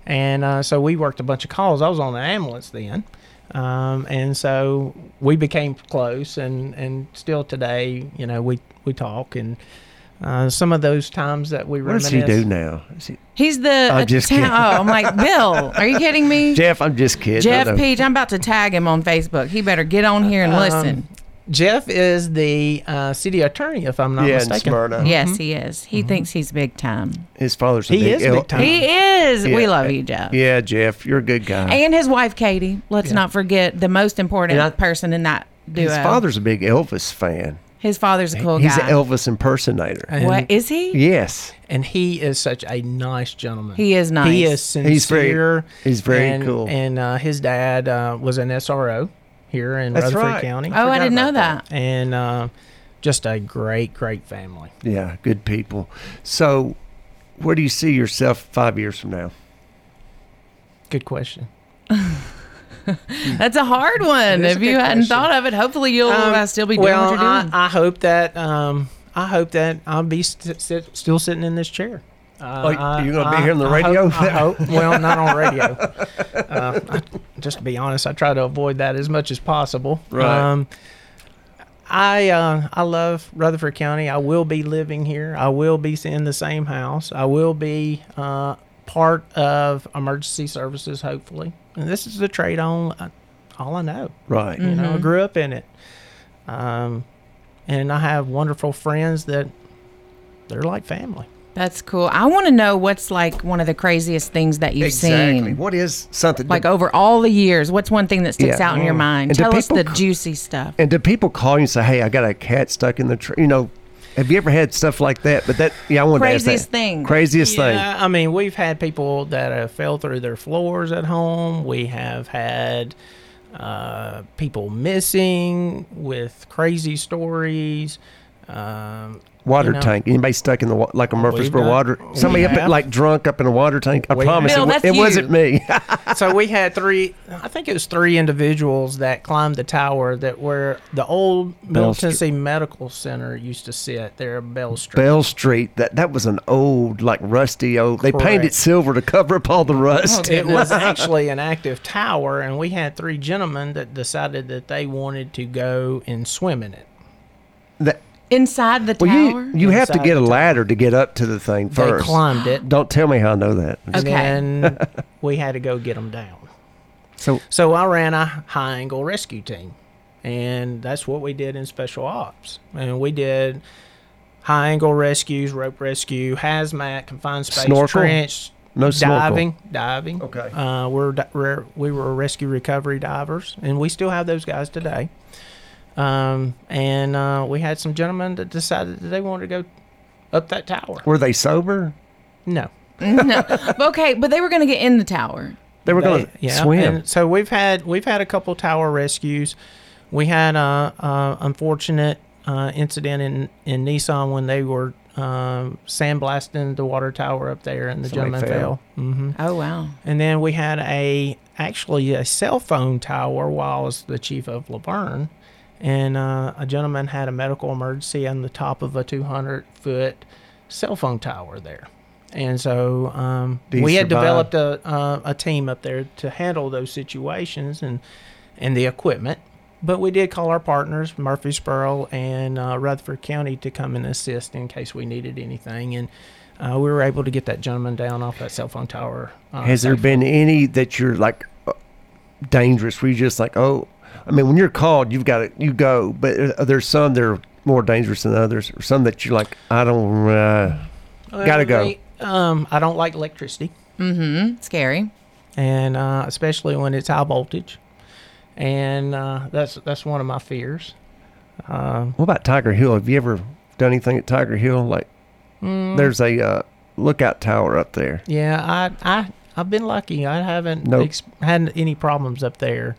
and uh, so we worked a bunch of calls. I was on the ambulance then, um, and so we became close, and and still today, you know, we we talk and. Uh, some of those times that we reminisce. What does reminisce. he do now? He, He's the I'm just ta- kidding. oh, I'm like Bill. Are you kidding me? Jeff, I'm just kidding. Jeff know. Peach. I'm about to tag him on Facebook. He better get on here and Um, listen. Jeff is the uh, city attorney, if I'm not yeah, in mistaken. Smyrna. Yes, he is. He thinks he's big time. His father's a He big is big time. He is. We love you, Jeff. Yeah, Jeff, you're a good guy. And his wife, Katie. Let's not forget the most important I- person in that duo. His father's a big Elvis fan. His father's a cool He's guy. He's an Elvis impersonator. And, what is he? yes. and he is such a nice gentleman. He is nice. He is sincere. He's very- he's very and, cool. And uh, his dad uh, was an SRO here in That's Rutherford right. County. Oh, I Forgot didn't know about that. and uh, just a great, great family. Yeah, good people. So, where do you see yourself five years from now? Good question. That's a hard one. If you hadn't question. thought of it, hopefully you'll Um, uh, still be doing well, what you're doing. I, I hope that um, I hope that I'll be st- sit, still sitting in this chair. Uh, Oh, I- you're gonna be here on the I radio? hope- I hope- well, not on radio. Uh, I, just to be honest, I try to avoid that as much as possible. Right. Um, I uh, I love Rutherford County. I will be living here. I will be in the same house. I will be uh, part of emergency services, hopefully. And this is the trade on uh, all I know. Right. You know, I grew up in it. Um, and I have wonderful friends that they're like family. That's cool. I want to know what's like one of the craziest things that you've Exactly. seen. What is something Like over all the years, what's one thing that sticks Yeah. out in your Mm. mind? And Tell us the c- juicy stuff. And do people call you and say, "Hey, I got a cat stuck in the tree"? You know, have you ever had stuff like that? But that, yeah, I want to ask that. Craziest thing. Craziest thing. Yeah, I mean, we've had people that have fell through their floors at home. We have had uh, people missing with crazy stories. Um, Water you know. tank. Anybody stuck in the wa- like a Murfreesboro done- water? Somebody up at like drunk up in a water tank. I We promise have. it, Bill, wa- that's it wasn't me. so we had three i think it was three individuals that climbed the tower that were the old middle Street. tennessee medical center used to sit there at bell street Bell Street. That that was an old, like rusty old. They painted silver to cover up all the rust. it was actually an active tower and we had three gentlemen that decided that they wanted to go and swim in it That- Inside the well, tower? you you have to get a ladder to get up to the thing first. they first. climbed it Don't tell me how I know that. and Okay. then we had to go get them down So So I ran a high angle rescue team, and that's what we did in special ops. And we did high angle rescues, rope rescue, hazmat, confined space, Snorkel? trench, no snorkel. diving, diving. Okay. Uh, we're, we're we were rescue recovery divers, and we still have those guys today. Um, and uh, we had some gentlemen that decided that they wanted to go up that tower. Were they sober? No, no. Okay, but they were going to get in the tower. They were going to swim. And so we've had we've had a couple tower rescues. We had a, a unfortunate uh, incident in in Nissan when they were um, sandblasting the water tower up there, and the Somebody gentleman fell. fell. hmm Oh, wow. And then we had a actually a cell phone tower while I was the chief of La Vergne, and uh, a gentleman had a medical emergency on the top of a 200 foot cell phone tower there. And so um, we had survive? developed a, uh, a team up there to handle those situations and and the equipment. But we did call our partners, Murfreesboro and uh, Rutherford County, to come and assist in case we needed anything. And uh, we were able to get that gentleman down off that cell phone tower. Uh, Has there been any that you're like uh, dangerous? Where you just like, oh, I mean, when you're called, you've got to you go. But uh, there's some that are more dangerous than others, or some that you're like, I don't. Uh, Gotta go. um, I don't like electricity, Mm-hmm. Scary. and uh, especially when it's high voltage, and uh, that's that's one of my fears. Um, what about Tiger Hill? Have you ever done anything at Tiger Hill? Like, mm, there's a uh, lookout tower up there. yeah, I I I've been lucky. I haven't Nope. ex- had any problems up there.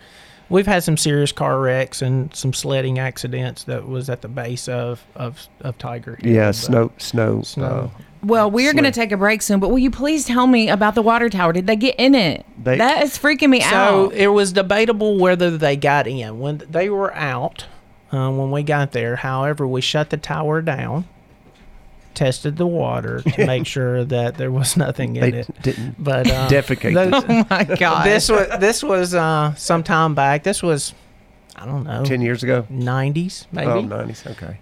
We've had some serious car wrecks and some sledding accidents that was at the base of of, of Tiger Hill. Yeah, but snow, snow, Snow. Well, we are going to take a break soon, but will you please tell me about the water tower? Did they get in it? They- that is freaking me So out. So it was debatable whether they got in when they were out. Uh, when we got there, however, we shut the tower down, tested the water to make sure that there was nothing in They it. didn't But uh, defecate. those- oh my god. this was this was uh, some time back. This was I don't know, ten years ago. nineties maybe. Oh, 90s. Okay.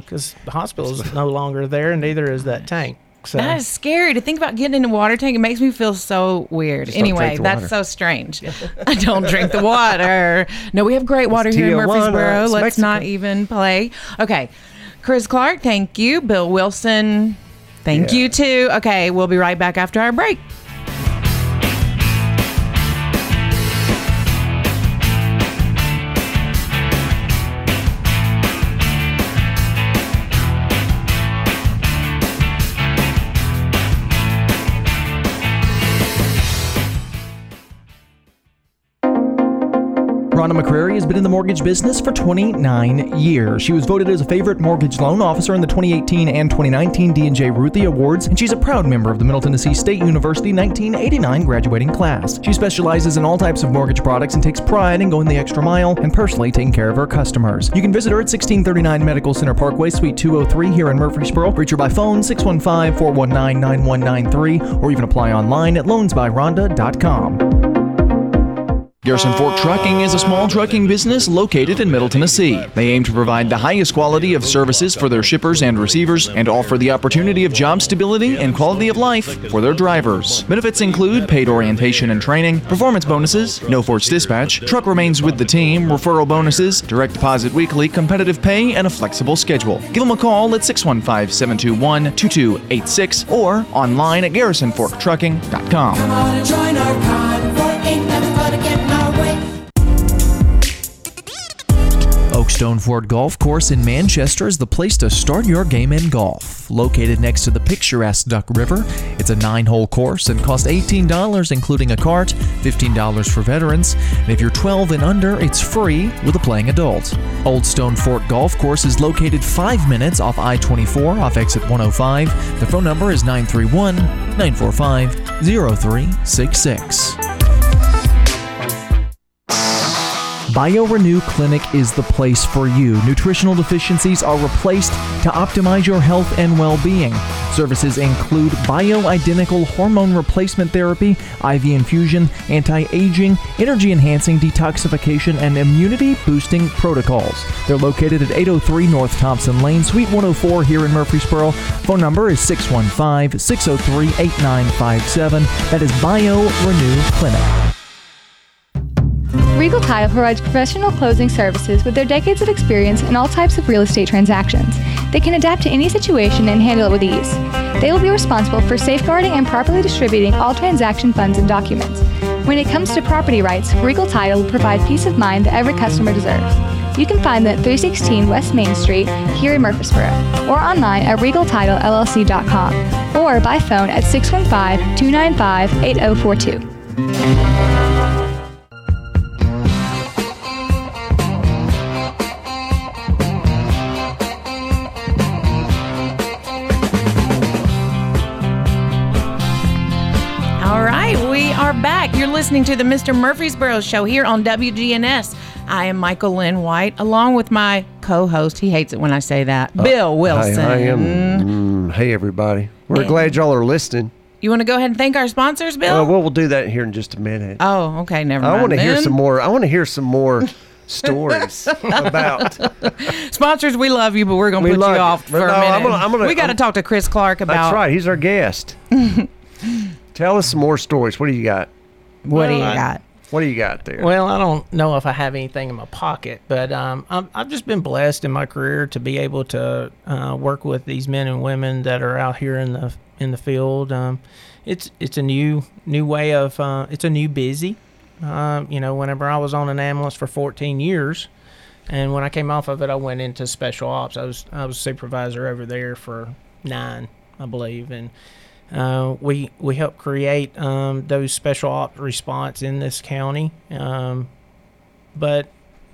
because the hospital is no longer there, and neither is that tank. tank. So That is scary to think about getting in a water tank. It makes me feel so weird. don't Anyway, that's so strange. I don't drink the water. No, we have great water here in Murfreesboro. It's Let's Mexico. not even play. Okay. Chris Clark, thank you. Bill Wilson, thank Yeah. you too. Okay, we'll be right back after our break. Rhonda McCrary has been in the mortgage business for 29 years. She was voted as a favorite mortgage loan officer in the 2018 and 2019 D&J Ruthie Awards, and she's a proud member of the Middle Tennessee State University 1989 graduating class. She specializes in all types of mortgage products and takes pride in going the extra mile and personally taking care of her customers. You can visit her at 1639 Medical Center Parkway, Suite 203 here in Murfreesboro. Reach her by phone 615-419-9193 or even apply online at loansbyrhonda.com. Garrison Fork Trucking is a small trucking business located in Middle Tennessee. They aim to provide the highest quality of services for their shippers and receivers and offer the opportunity of job stability and quality of life for their drivers. Benefits include paid orientation and training, performance bonuses, no force dispatch, truck remains with the team, referral bonuses, direct deposit weekly, competitive pay, and a flexible schedule. Give them a call at 615 721 2286 or online at garrisonforktrucking.com. Old Stone Fort Golf Course in Manchester is the place to start your game in golf. Located next to the picturesque Duck River, it's a nine hole course and costs $18, including a cart, $15 for veterans, and if you're 12 and under, it's free with a playing adult. Old Stone Fort Golf Course is located five minutes off I 24 off exit 105. The phone number is 931 945 0366. BioRenew Clinic is the place for you. Nutritional deficiencies are replaced to optimize your health and well being. Services include bioidentical hormone replacement therapy, IV infusion, anti aging, energy enhancing detoxification, and immunity boosting protocols. They're located at 803 North Thompson Lane, Suite 104 here in Murfreesboro. Phone number is 615 603 8957. That is BioRenew Clinic. Regal Title provides professional closing services with their decades of experience in all types of real estate transactions. They can adapt to any situation and handle it with ease. They will be responsible for safeguarding and properly distributing all transaction funds and documents. When it comes to property rights, Regal Title will provide peace of mind that every customer deserves. You can find them at 316 West Main Street here in Murfreesboro or online at regaltitlellc.com or by phone at 615 295 8042. Listening to the Mr. Murfreesboro Show here on WGNS. I am Michael Lynn White, along with my co-host. He hates it when I say that, Bill Wilson. Hi, I am. Mm, hey, everybody. We're Yeah. glad y'all are listening. You want to go ahead and thank our sponsors, Bill? Uh, well, we'll do that here in just a minute. oh, okay, never mind. I want to hear some more. I want to hear some more stories about. sponsors. We love you, but we're gonna We put you off for a no, minute. I'm gonna- I'm gonna- we got to talk to Chris Clark about That's right. He's our guest. Tell us some more stories. What do you got? What do you I- got. What do you got there? Well, I don't know if I have anything in my pocket, but um, I'm, I've just been blessed in my career to be able to uh, work with these men and women that are out here in the in the field. Um, it's it's a new new way of uh, it's a new busy. Um, you know, whenever I was on an ambulance for 14 years, and when I came off of it, I went into special ops. I was I was supervisor over there for nine, I believe, and uh, we we help create um, those special op response in this county. Um, but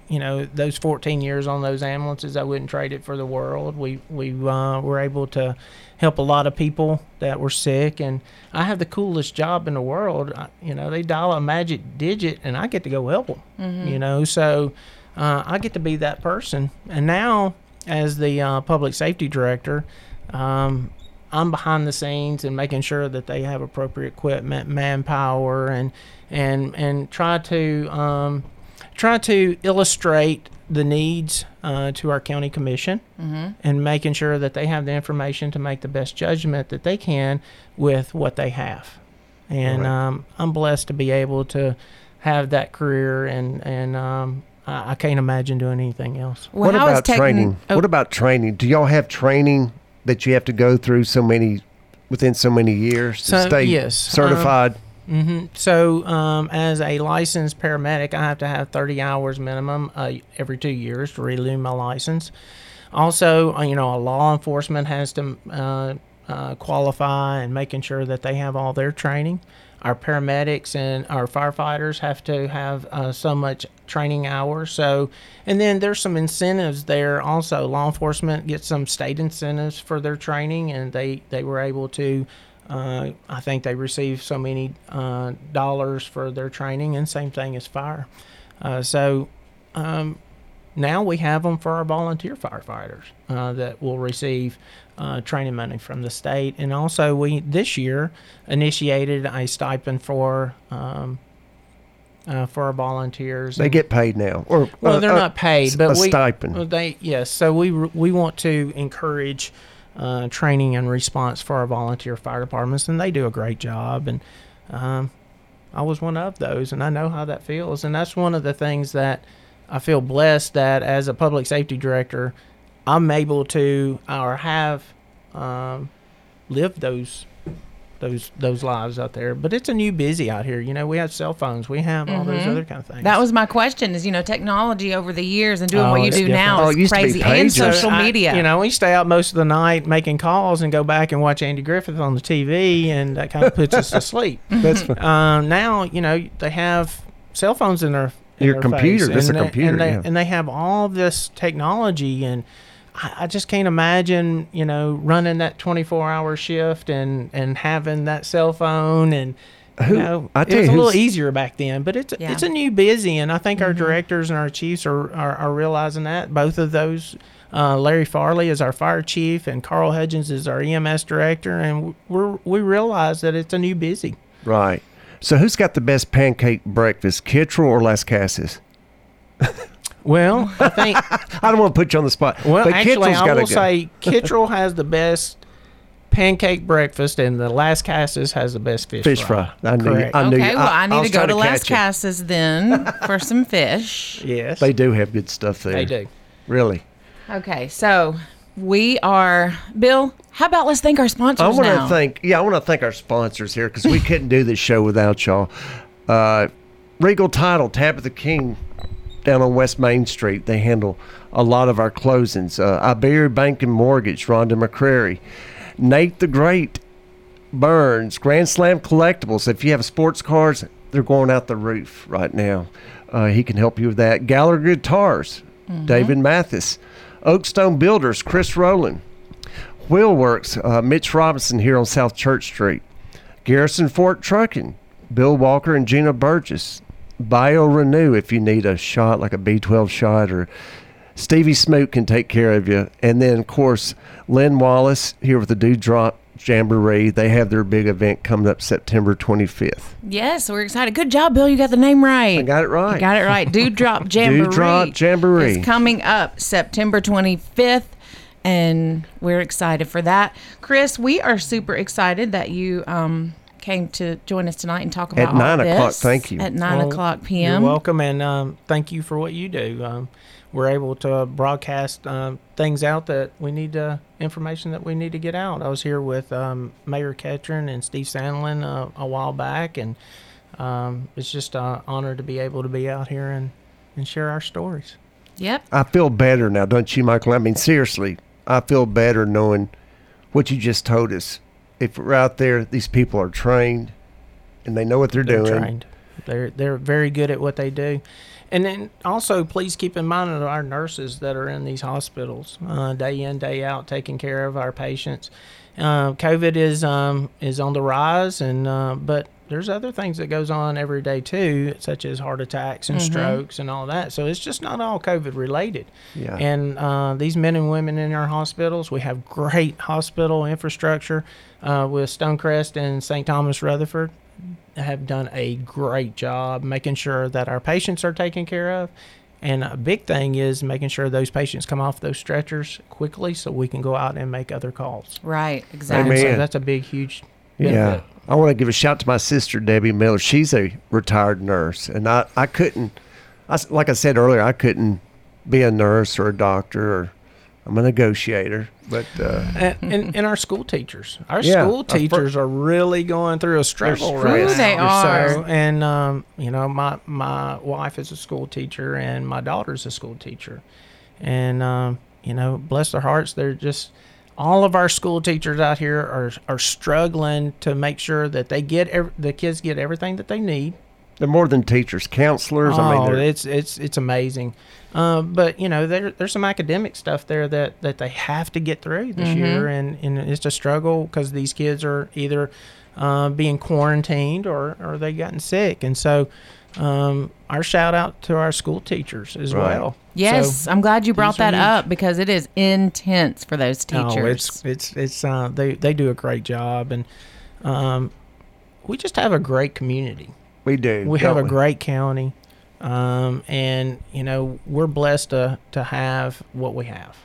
you know, those 14 years on those ambulances, I wouldn't trade it for the world. We we uh, were able to help a lot of people that were sick, and I have the coolest job in the world. I, you know, they dial a magic digit, and I get to go help them. You know, so uh, I get to be that person. And now, as the uh, public safety director, um, I'm behind the scenes and making sure that they have appropriate equipment, manpower, and and and try to um, try to illustrate the needs uh, to our county commission and making sure that they have the information to make the best judgment that they can with what they have. And Right. um, I'm blessed to be able to have that career, and and um, I, I can't imagine doing anything else. Well, what about techn- training? oh, What about training? Do y'all have training that you have to go through so many within so many years to So, stay yes, um, certified? hmm So, um, as a licensed paramedic, I have to have 30 hours minimum uh, every two years to renew my license. Also, uh, you know, a law enforcement has to uh, uh, qualify and making sure that they have all their training. Our paramedics and our firefighters have to have uh, so much training hours. So, and then there's some incentives there. Also, law enforcement gets some state incentives for their training, and they they were able to. Uh, I think they receive so many uh, dollars for their training, and same thing as fire. Uh, so um, now we have them for our volunteer firefighters uh, that will receive uh, training money from the state, and also we this year initiated a stipend for um, uh, for our volunteers. They and- get paid now, or well, they're uh, not paid, but a we stipend. They yes, so we we want to encourage uh, training and response for our volunteer fire departments, and they do a great job. And um, I was one of those, and I know how that feels. And that's one of the things that I feel blessed that as a public safety director, I'm able to or have um, lived those those those lives out there. But it's a new busy out here. You know, we have cell phones, we have all those other kind of things. Mm-hmm. That was my question is, you know, technology over the years and doing Oh, what you do different. now Oh, is it used to be crazy. And pages. social I- media. you know, we stay out most of the night making calls and go back and watch Andy Griffith on the TV, and that kind of puts us to sleep. That's Um, now, you know, they have cell phones in their in Your their computer, face, that's and a they- computer, and they, yeah. and they have all this technology, and I, I just can't imagine, you know, running that twenty four hour shift and and having that cell phone and. Who- you know, I it tell was you a little easier back then, but it's Yeah. it's a new busy, and I think our directors and our chiefs are, are, are realizing that. Both of those, uh, Larry Farley is our fire chief, and Carl Hudgens is our EMS director, and we're we realize that it's a new busy. right. So who's got the best pancake breakfast, Kittrell or Lascassas? Well, I think I don't want to put you on the spot. well but actually Kittrell's I gotta will go. say Kittrell has the best pancake breakfast, and the Lascassas has the best fish, fish fry. I knew. Correct. I knew. okay, well, I, need was to go trying to Las catch you. Casas then for some fish. Yes, They do have good stuff there. They do. Really. Okay, so we are Bill. How about let's thank our sponsors I want now? to thank, yeah, I want to thank our sponsors here because we couldn't do this show without y'all. Uh, Regal Title, Tabitha King, down on West Main Street. They handle a lot of our closings. Uh, Iberia Bank and Mortgage, Rhonda McCrary, Nate the Great, Burns, Grand Slam Collectibles. If you have sports cars, they're going out the roof right now. Uh, he can help you with that. Gallagher Guitars, David Mathis, Oakstone Builders, Chris Rowland. Wheelworks, uh, Mitch Robinson here on South Church Street. Garrison Fork Trucking, Bill Walker and Gina Burgess. Bio Renew if you need a shot like a B12 shot or Stevie Smoot can take care of you. And then, of course, Lynn Wallace here with the Dewdrop Jamboree. They have their big event coming up September 25th. Yes, we're excited. Good job, Bill. You got the name right. I got it right. You got it right. Dewdrop Jamboree. Dewdrop Jamboree. is coming up September 25th, and we're excited for that. Chris, we are super excited that you um, came to join us tonight and talk At about all 9 o'clock, this thank you. At 9 Well, o'clock p.m. You're welcome, and um, thank you for what you do. Um, we're able to broadcast um, things out that we need to, information that we need to get out. I was here with um, Mayor Ketron and Steve Sandlin uh, a while back, and um, it's just an honor to be able to be out here and, and share our stories. Yep. I feel better now, don't you, Michael? I mean, seriously, I feel better knowing what you just told us. If we're out there, these people are trained and they know what they're, They're doing. trained. They're they're very good at what they do, and then also please keep in mind that our nurses that are in these hospitals, uh, day in day out, taking care of our patients. Uh, COVID is um, is on the rise, and uh, but there's other things that goes on every day too, such as heart attacks and strokes and all that. So it's just not all COVID related. Yeah. And uh, these men and women in our hospitals, we have great hospital infrastructure uh, with Stonecrest and St. Thomas Rutherford have done a great job making sure that our patients are taken care of. And a big thing is making sure those patients come off those stretchers quickly so we can go out and make other calls. Right, And exactly. so that's a big, huge Yeah. Benefit. I want to give a shout to my sister Debbie Miller. She's a retired nurse, and I I couldn't, I s like I said earlier, I couldn't be a nurse or a doctor or I'm a negotiator, but uh, and, and, and our school teachers, our Yeah, school of course. teachers are really going through a struggle right stressed. now. They are. So, and um, you know, my my wife is a school teacher, and my daughter's a school teacher, and um, you know, bless their hearts, they're just all of our school teachers out here are are struggling to make sure that they get ev- the kids get everything that they need. They're more than teachers, counselors. I mean, Oh, they're, it's it's it's amazing. Um, but you know, there there's some academic stuff there that that they have to get through this year, and and it's a struggle because these kids are either uh, being quarantined or or they gotten sick, and so. Um, our shout out to our school teachers as Right. well. Yes, So- I'm glad you brought that huge. up because it is intense for those teachers. Oh, it's it's it's uh, they they do a great job, and um, we just have a great community. We do. we have a great county um, and you know we're blessed to, to have what we have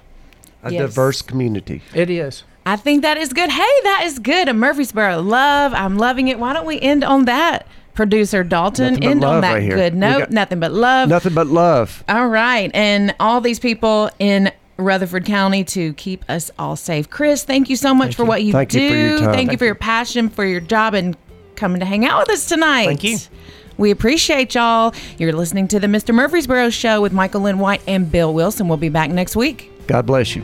a Yes. diverse community. it is I think that is good. Hey, that is good. A Murfreesboro love. I'm loving it. Why don't we end on that, producer Dalton? End on that right good We note. Nothing but love. Nothing but love. All right. And all these people in Rutherford County to keep us all safe. Chris, thank you so much for you. what you Thank do. you for your time. Thank, you for your passion, for your job, and coming to hang out with us tonight. Thank you. We appreciate y'all. You're listening to the Mr. Murfreesboro Show with Michael Lynn White and Bill Wilson. We'll be back next week. God bless you.